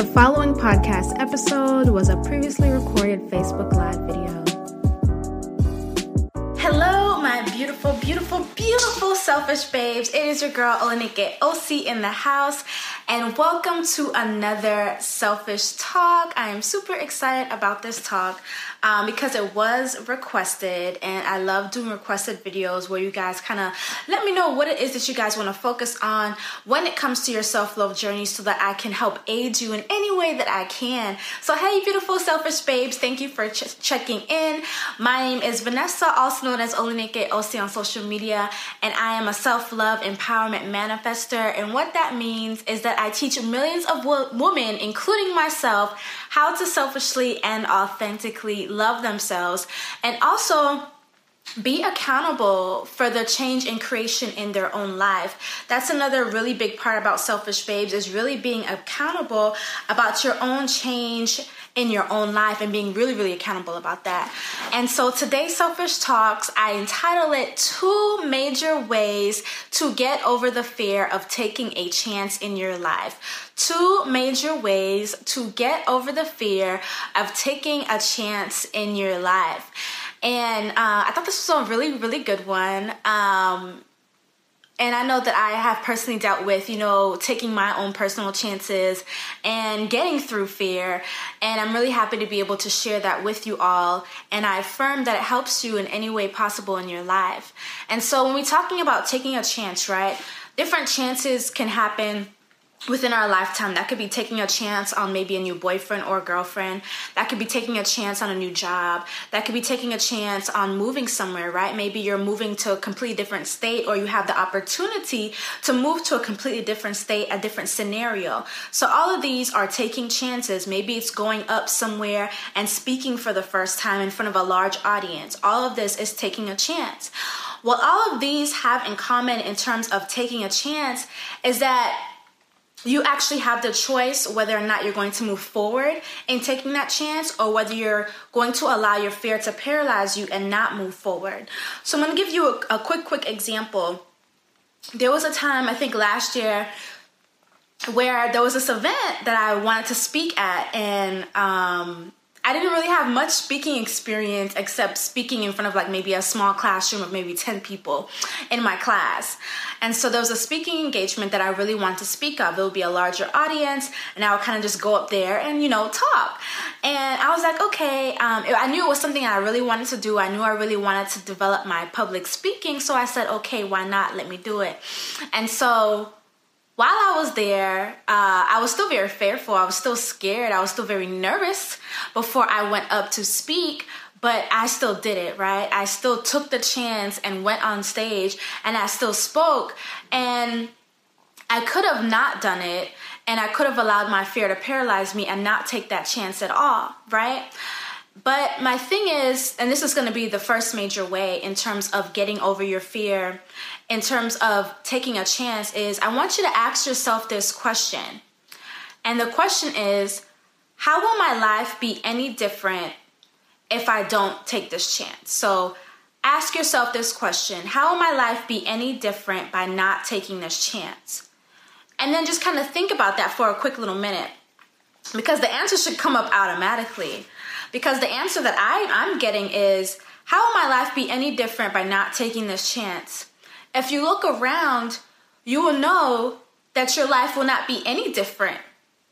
The following podcast episode was a previously recorded Facebook Live video. Hello, my beautiful, beautiful, beautiful selfish babes. It is your girl Olanike OC in the house, and welcome to another selfish talk. I am super excited about this talk um, because it was requested, and I love doing requested videos where you guys kind of let me know what it is that you guys want to focus on when it comes to your self love journey so that I can help aid you in any way that I can. So, hey, beautiful selfish babes, thank you for ch- checking in. My name is Vanessa, also known as Olanike OC on social media, and I am a self love empowerment manifester. And what that means is that I teach millions of wo- women, including myself, how to selfishly and authentically love themselves and also be accountable for the change and creation in their own life. That's another really big part about Selfish Babes is really being accountable about your own change in your own life and being really, really accountable about that. And so today's Selfish Talks, I entitle it Two Major Ways to Get Over the Fear of Taking a Chance in Your Life. Two major ways to get over the fear of taking a chance in your life. And uh, I thought this was a really, really good one. Um, and I know that I have personally dealt with, you know, taking my own personal chances and getting through fear. And I'm really happy to be able to share that with you all. And I affirm that it helps you in any way possible in your life. And so when we're talking about taking a chance, right? Different chances can happen within our lifetime. That could be taking a chance on maybe a new boyfriend or girlfriend. That could be taking a chance on a new job. That could be taking a chance on moving somewhere, right? Maybe you're moving to a completely different state or you have the opportunity to move to a completely different state, a different scenario. So all of these are taking chances. Maybe it's going up somewhere and speaking for the first time in front of a large audience. All of this is taking a chance. What all of these have in common in terms of taking a chance is that you actually have the choice whether or not you're going to move forward in taking that chance or whether you're going to allow your fear to paralyze you and not move forward. So I'm going to give you a, a quick, quick example. There was a time, I think last year, where there was this event that I wanted to speak at, and um, I didn't really have much speaking experience except speaking in front of like maybe a small classroom of maybe 10 people in my class. And so there was a speaking engagement that I really wanted to speak of. It would be a larger audience, and I would kind of just go up there and, you know, talk. And I was like, okay, um, I knew it was something I really wanted to do. I knew I really wanted to develop my public speaking. So I said, okay, why not? Let me do it. And so while I was there, uh, I was still very fearful. I was still scared. I was still very nervous before I went up to speak, but I still did it, right? I still took the chance and went on stage and I still spoke. And I could have not done it and I could have allowed my fear to paralyze me and not take that chance at all, right? But my thing is, and this is going to be the first major way in terms of getting over your fear, in terms of taking a chance, is I want you to ask yourself this question. And the question is, how will my life be any different if I don't take this chance? So ask yourself this question How will my life be any different by not taking this chance? And then just kind of think about that for a quick little minute because the answer should come up automatically. Because the answer that I, I'm getting is how will my life be any different by not taking this chance? If you look around, you will know that your life will not be any different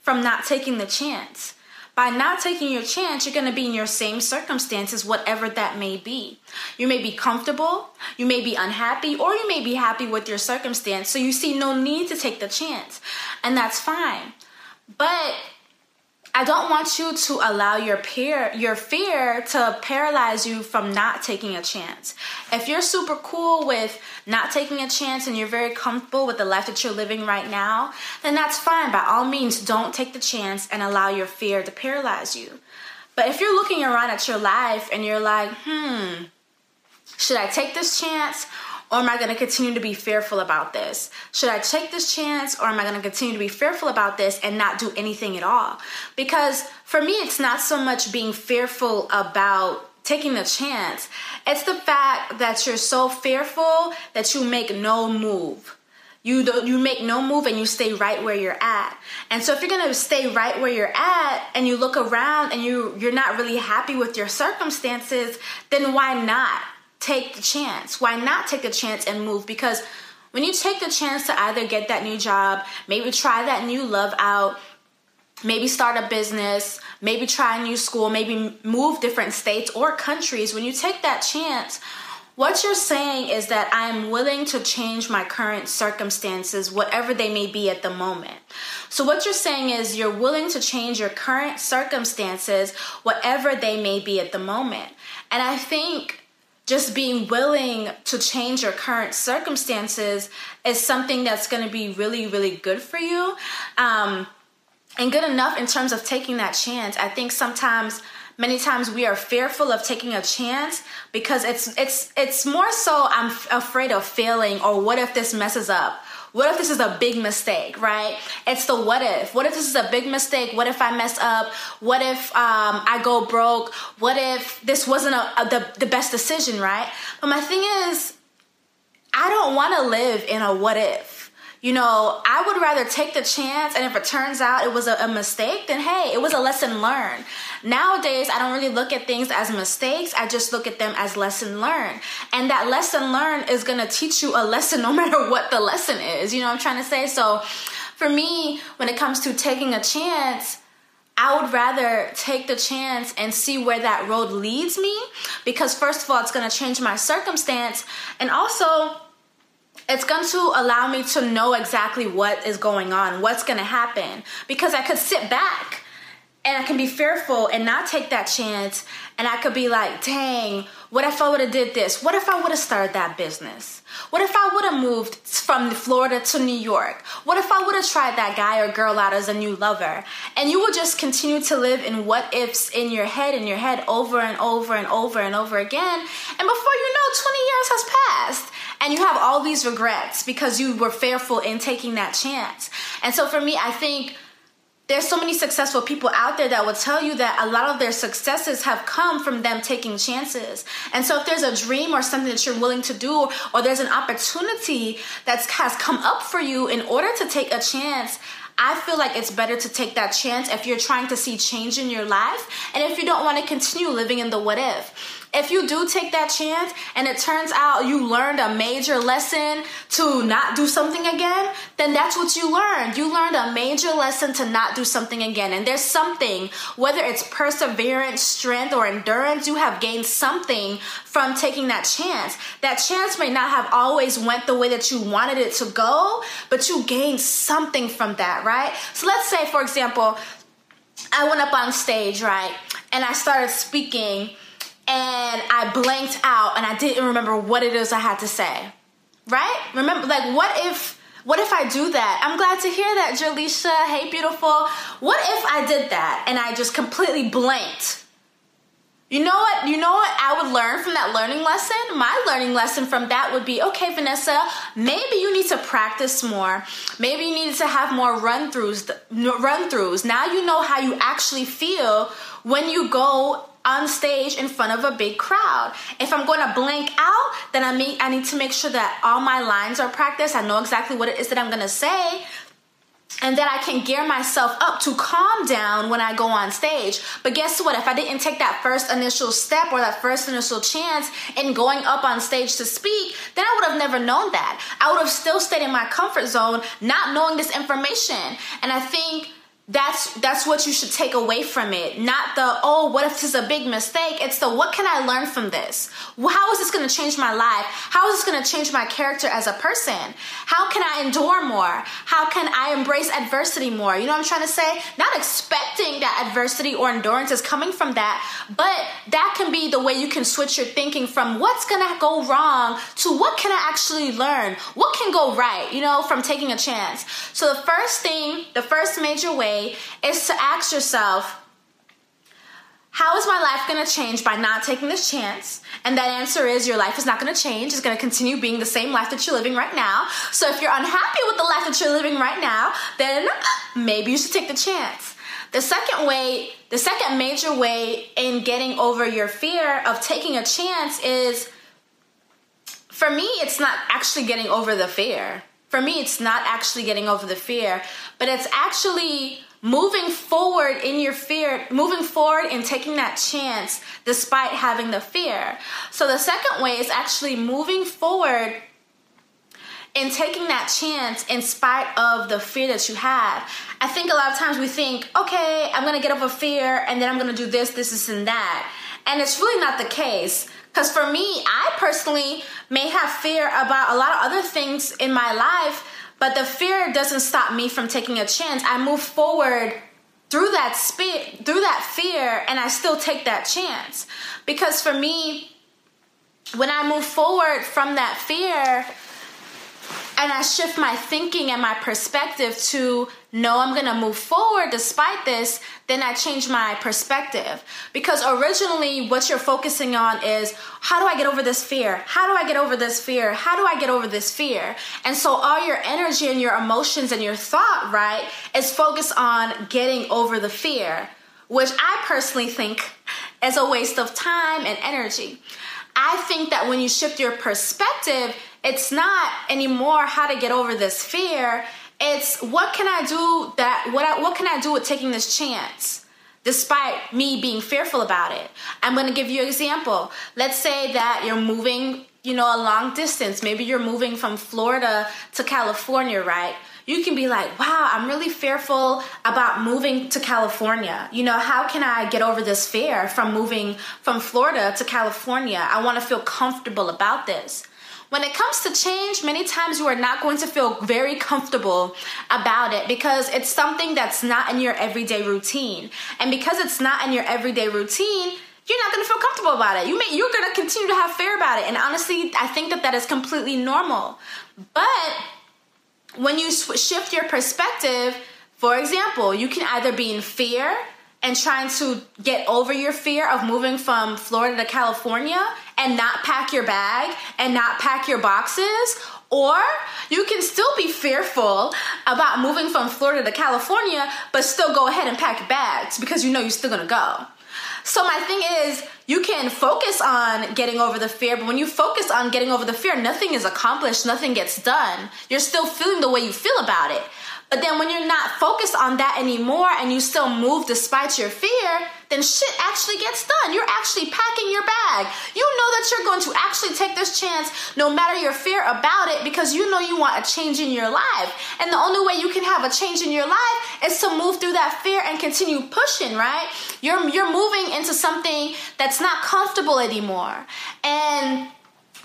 from not taking the chance. By not taking your chance, you're going to be in your same circumstances, whatever that may be. You may be comfortable, you may be unhappy, or you may be happy with your circumstance, so you see no need to take the chance. And that's fine. But I don't want you to allow your peer, your fear to paralyze you from not taking a chance. If you're super cool with not taking a chance and you're very comfortable with the life that you're living right now, then that's fine. By all means, don't take the chance and allow your fear to paralyze you. But if you're looking around at your life and you're like, hmm, should I take this chance or am I going to continue to be fearful about this? Should I take this chance or am I going to continue to be fearful about this and not do anything at all? Because for me, it's not so much being fearful about taking the chance, it's the fact that you're so fearful that you make no move. You don't you make no move and you stay right where you're at. And so if you're going to stay right where you're at and you look around and you you're not really happy with your circumstances, then why not? Take the chance? Why not take the chance and move? Because when you take the chance to either get that new job, maybe try that new love out, maybe start a business, maybe try a new school, maybe move different states or countries, when you take that chance, what you're saying is that I am willing to change my current circumstances, whatever they may be at the moment. So, what you're saying is you're willing to change your current circumstances, whatever they may be at the moment. And I think just being willing to change your current circumstances is something that's going to be really, really good for you. Um, and good enough in terms of taking that chance. I think sometimes many times we are fearful of taking a chance because it's it's it's more so I'm afraid of failing or what if this messes up what if this is a big mistake, right? It's the what if. What if this is a big mistake? What if I mess up? What if um, I go broke? What if this wasn't a, a, the, the best decision, right? But my thing is, I don't want to live in a what if you know, I would rather take the chance, and if it turns out it was a, a, mistake, then hey, it was a lesson learned. Nowadays, I don't really look at things as mistakes, I just look at them as lesson learned. And that lesson learned is gonna teach you a lesson no matter what the lesson is. You know what I'm trying to say? So, for me, when it comes to taking a chance, I would rather take the chance and see where that road leads me because, first of all, it's gonna change my circumstance, and also, it's going to allow me to know exactly what is going on, what's going to happen, because I could sit back and I can be fearful and not take that chance. And I could be like, dang, what if I would have did this? What if I would have started that business? What if I would have moved from Florida to New York? What if I would have tried that guy or girl out as a new lover? And you will just continue to live in what ifs in your head, in your head over and over and over and over again. And before you know, 20 years has passed and you have all these regrets because you were fearful in taking that chance. And so for me, I think there's so many successful people out there that will tell you that a lot of their successes have come from them taking chances. And so if there's a dream or something that you're willing to do or there's an opportunity that has come up for you in order to take a chance, I feel like it's better to take that chance if you're trying to see change in your life and if you don't want to continue living in the what if if you do take that chance and it turns out you learned a major lesson to not do something again, then that's what you learned. You learned a major lesson to not do something again. And there's something, whether it's perseverance, strength, or endurance, you have gained something from taking that chance. That chance may not have always went the way that you wanted it to go, but you gained something from that, right? So let's say, for example, I went up on stage, right? And I started speaking and I blanked out and I didn't remember what it is I had to say. Right? Remember, like, what if, what if I do that? I'm glad to hear that, Jaleisha. Hey, beautiful. What if I did that and I just completely blanked? You know what? You know what I would learn from that learning lesson? My learning lesson from that would be okay, Vanessa, maybe you need to practice more. Maybe you need to have more run throughs. Run throughs. Now you know how you actually feel when you go on stage in front of a big crowd. If I'm going to blank out, then I mean I need to make sure that all my lines are practiced. I know exactly what it is that I'm going to say. And that I can gear myself up to calm down when I go on stage. But guess what? If I didn't take that first initial step or that first initial chance in going up on stage to speak, then I would have never known that. I would have still stayed in my comfort zone, not knowing this information. And I think that's that's what you should take away from it. Not the oh what if this is a big mistake? It's the what can i learn from this? How is this going to change my life? How is this going to change my character as a person? How can i endure more? How can i embrace adversity more? You know what i'm trying to say? Not expecting that adversity or endurance is coming from that but that can be the way you can switch your thinking from what's going to go wrong to what can i actually learn? What can go right you know from taking a chance? So the first thing the first major way is to ask yourself, how is my life going to change by not taking this chance? And that answer is your life is not going to change. It's going to continue being the same life that you're living right now. So if you're unhappy with the life that you're living right now, then maybe you should take the chance. The second way, the second major way in getting over your fear of taking a chance is for me, it's not actually getting over the fear. For me, it's not actually getting over the fear, but it's actually moving forward in your fear, moving forward and taking that chance despite having the fear. So the second way is actually moving forward and taking that chance in spite of the fear that you have. I think a lot of times we think, okay, I'm gonna get over fear and then I'm gonna do this, this, this, and that. And it's really not the case. Because for me, I personally may have fear about a lot of other things in my life but the fear doesn't stop me from taking a chance. I move forward through that spe- through that fear and I still take that chance. Because for me, when I move forward from that fear, and I shift my thinking and my perspective to no, I'm gonna move forward despite this, then I change my perspective. Because originally, what you're focusing on is how do I get over this fear? How do I get over this fear? How do I get over this fear? And so, all your energy and your emotions and your thought, right, is focused on getting over the fear, which I personally think is a waste of time and energy. I think that when you shift your perspective, it's not anymore how to get over this fear. It's what can I do that what I, what can I do with taking this chance? Despite me being fearful about it. I'm going to give you an example. Let's say that you're moving, you know, a long distance. Maybe you're moving from Florida to California, right? you can be like, wow, I'm really fearful about moving to California. You know, how can I get over this fear from moving from Florida to California? I want to feel comfortable about this. When it comes to change, many times you are not going to feel very comfortable about it because it's something that's not in your everyday routine. And because it's not in your everyday routine, you're not going to feel comfortable about it. You may you're going to continue to have fear about it. And honestly, I think that that is completely normal. But when you shift your perspective, for example, you can either be in fear and trying to get over your fear of moving from Florida to California and not pack your bag and not pack your boxes. Or you can still be fearful about moving from Florida to California, but still go ahead and pack your bags because you know you're still gonna go. So my thing is, you can focus on getting over the fear, but when you focus on getting over the fear, nothing is accomplished, nothing gets done. You're still feeling the way you feel about it. But then when you're not focused on that anymore and you still move despite your fear, then shit actually gets done. You're actually packing your bag. You know that you're going to actually take this chance no matter your fear about it because you know you want a change in your life. And the only way you can have a change in your life is to move through that fear and continue pushing, right? You're you're moving into something that's not comfortable anymore. And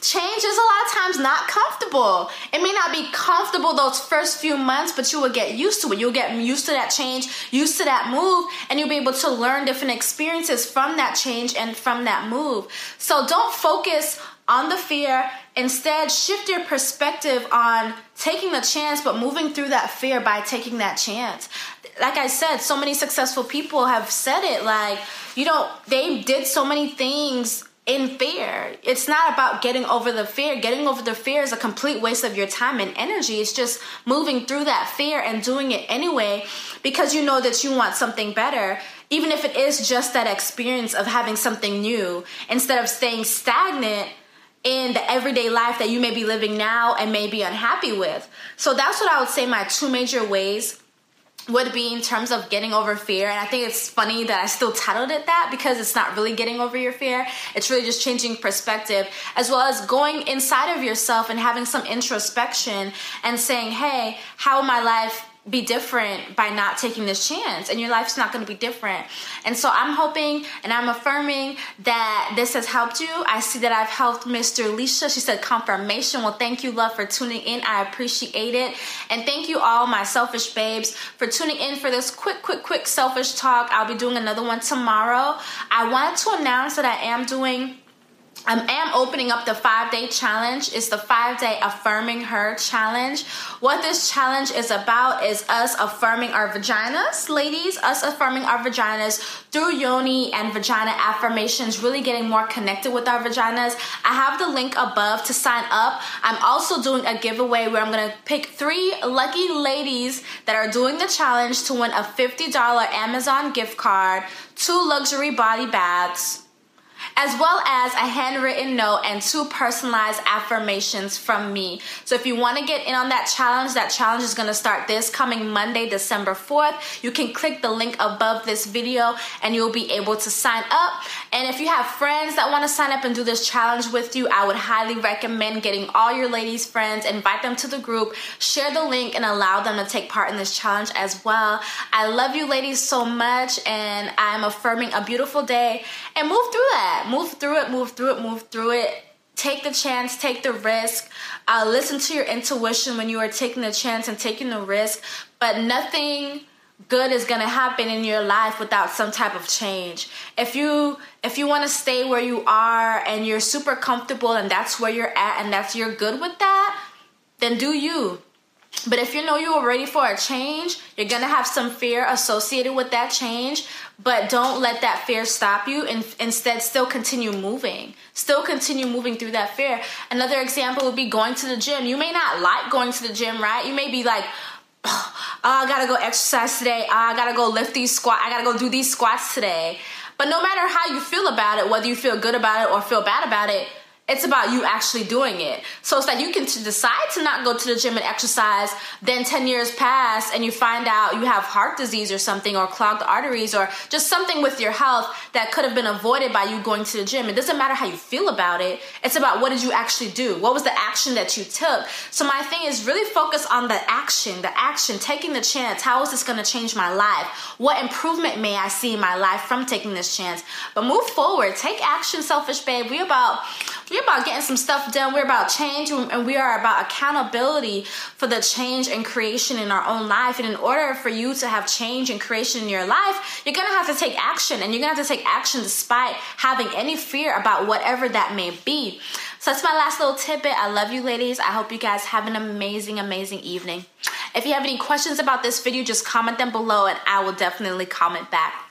change is a lot of times not comfortable. It may not be comfortable those first few months, but you will get used to it. You'll get used to that change, used to that move, and you'll be able to learn different experiences from that change and from that move. So don't focus on the fear. Instead, shift your perspective on taking the chance, but moving through that fear by taking that chance. Like I said, so many successful people have said it like, you know, they did so many things in fear. It's not about getting over the fear. Getting over the fear is a complete waste of your time and energy. It's just moving through that fear and doing it anyway because you know that you want something better. Even if it is just that experience of having something new instead of staying stagnant in the everyday life that you may be living now and may be unhappy with. So that's what I would say my two major ways would be in terms of getting over fear. And I think it's funny that I still titled it that because it's not really getting over your fear. It's really just changing perspective as well as going inside of yourself and having some introspection and saying, hey, how my life be different by not taking this chance and your life's not going to be different. And so i'm hoping and i'm affirming that this has helped you. I see that i've helped mr Alicia. she said confirmation. Well thank you love for tuning in. I appreciate it. And thank you all my selfish babes for tuning in for this quick quick quick selfish talk. I'll be doing another one tomorrow. I wanted to announce that i am doing I am opening up the five day challenge. It's the five day affirming her challenge. What this challenge is about is us affirming our vaginas, ladies, us affirming our vaginas through yoni and vagina affirmations, really getting more connected with our vaginas. I have the link above to sign up. I'm also doing a giveaway where I'm gonna pick three lucky ladies that are doing the challenge to win a $50 Amazon gift card, two luxury body baths as well as a handwritten note and two personalized affirmations from me. So if you want to get in on that challenge, that challenge is going to start this coming Monday, December 4th. You can click the link above this video and you'll be able to sign up. And if you have friends that want to sign up and do this challenge with you, I would highly recommend getting all your ladies' friends, invite them to the group, share the link, and allow them to take part in this challenge as well. I love you, ladies, so much, and I'm affirming a beautiful day and move through that Move through it, move through it, move through it. Take the chance, take the risk. Uh, listen to your intuition when you are taking the chance and taking the risk. But nothing good is going to happen in your life without some type of change. If you if you want to stay where you are and you're super comfortable and that's where you're at and that's you're good with that, then do you. But if you know you are ready for a change, you're gonna have some fear associated with that change, but don't let that fear stop you and instead still continue moving. Still continue moving through that fear. Another example would be going to the gym. You may not like going to the gym, right? You may be like, oh, I gotta go exercise today. Oh, I gotta go lift these squats. I gotta go do these squats today. But no matter how you feel about it, whether you feel good about it or feel bad about it, it's about you actually doing it. So it's like you can decide to not go to the gym and exercise, then 10 years pass and you find out you have heart disease or something or clogged arteries or just something with your health that could have been avoided by you going to the gym. It doesn't matter how you feel about it. It's about what did you actually do? What was the action that you took? So my thing is really focus on the action, the action, taking the chance. How is this going to change my life? What improvement may I see in my life from taking this chance? But move forward, take action, selfish babe. We about we're about getting some stuff done. We're about change and we are about accountability for the change and creation in our own life. And in order for you to have change and creation in your life, you're going to have to take action and you're going to have to take action despite having any fear about whatever that may be. So that's my last little tidbit. I love you ladies. I hope you guys have an amazing, amazing evening. If you have any questions about this video, just comment them below and I will definitely comment back.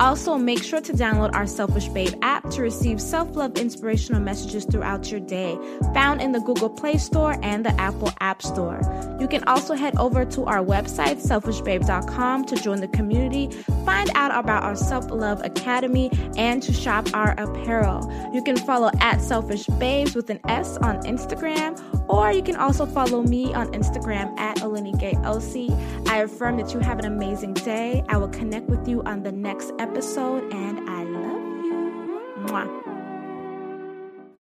Also, make sure to download our Selfish Babe app to receive self love inspirational messages throughout your day, found in the Google Play Store and the Apple App Store. You can also head over to our website, selfishbabe.com, to join the community, find out about our Self Love Academy, and to shop our apparel. You can follow at Selfish Babes with an S on Instagram, or you can also follow me on Instagram at OlanikeOC. I affirm that you have an amazing day. I will connect with you on the next episode, and I love you. Mwah.